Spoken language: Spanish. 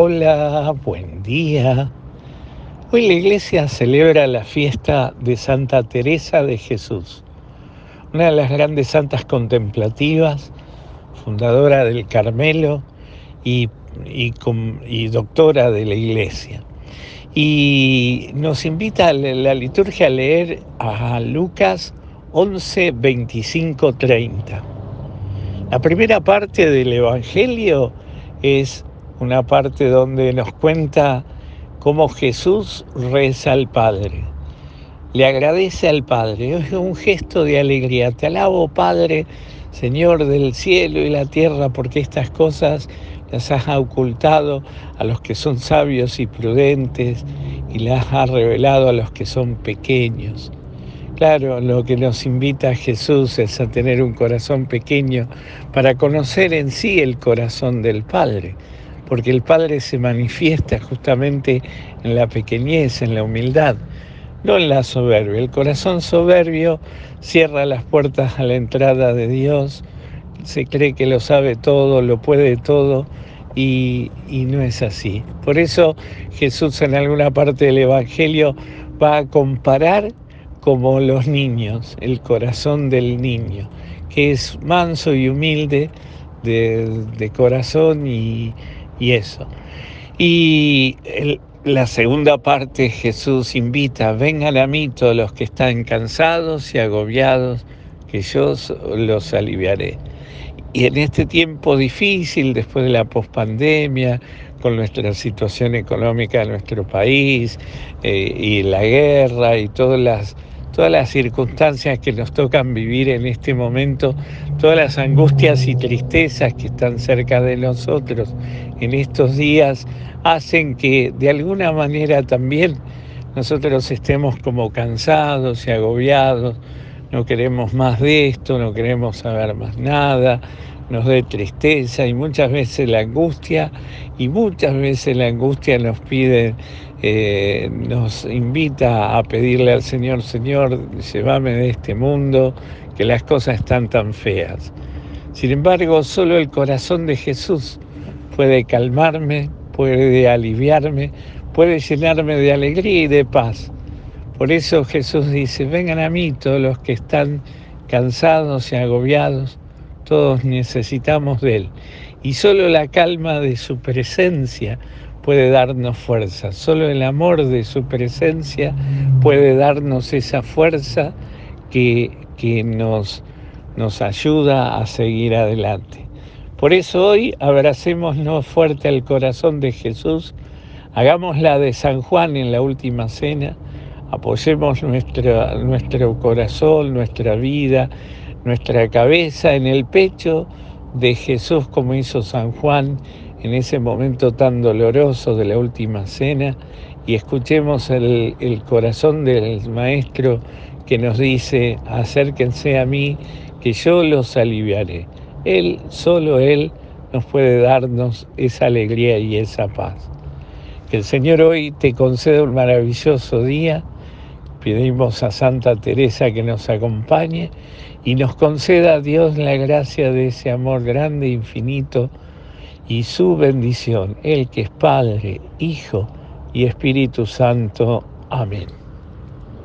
Hola, buen día. Hoy la iglesia celebra la fiesta de Santa Teresa de Jesús, una de las grandes santas contemplativas, fundadora del Carmelo y, y, doctora de la iglesia. Y nos invita la liturgia a leer a Lucas 11, 25, 30. La primera parte del Evangelio es una parte donde nos cuenta cómo Jesús reza al Padre. Le agradece al Padre, es un gesto de alegría. Te alabo, Padre, Señor del cielo y la tierra, porque estas cosas las has ocultado a los que son sabios y prudentes y las has revelado a los que son pequeños. Claro, lo que nos invita Jesús es a tener un corazón pequeño para conocer en sí el corazón del Padre porque el Padre se manifiesta justamente en la pequeñez, en la humildad, no en la soberbia. El corazón soberbio cierra las puertas a la entrada de Dios, se cree que lo sabe todo, lo puede todo, y, no es así. Por eso Jesús en alguna parte del Evangelio va a comparar como los niños, el corazón del niño, que es manso y humilde de corazón y, y eso. Y la segunda parte Jesús invita, vengan a mí todos los que están cansados y agobiados, que yo los aliviaré. Y en este tiempo difícil, después de la pospandemia, con nuestra situación económica de nuestro país eh, y la guerra y todas las todas las circunstancias que nos tocan vivir en este momento, todas las angustias y tristezas que están cerca de nosotros en estos días, hacen que de alguna manera también nosotros estemos como cansados y agobiados, no queremos más de esto, no queremos saber más nada, nos dé tristeza y muchas veces la angustia y muchas veces la angustia nos pide, eh, nos invita a pedirle al Señor, Señor, llévame de este mundo, que las cosas están tan feas. Sin embargo, solo el corazón de Jesús puede calmarme, puede aliviarme, puede llenarme de alegría y de paz. Por eso Jesús dice, vengan a mí todos los que están cansados y agobiados, todos necesitamos de Él. Y solo la calma de su presencia puede darnos fuerza, solo el amor de su presencia puede darnos esa fuerza que, que nos, nos ayuda a seguir adelante. Por eso hoy abracémonos fuerte al corazón de Jesús, hagamos la de San Juan en la última cena, apoyemos nuestro, nuestro corazón, nuestra vida, nuestra cabeza en el pecho de Jesús como hizo San Juan en ese momento tan doloroso de la última cena y escuchemos el, corazón del Maestro que nos dice, acérquense a mí, que yo los aliviaré. Él, solo Él, nos puede darnos esa alegría y esa paz. Que el Señor hoy te conceda un maravilloso día Pedimos a Santa Teresa que nos acompañe y nos conceda a Dios la gracia de ese amor grande, infinito, y su bendición, el que es Padre, Hijo y Espíritu Santo. Amén.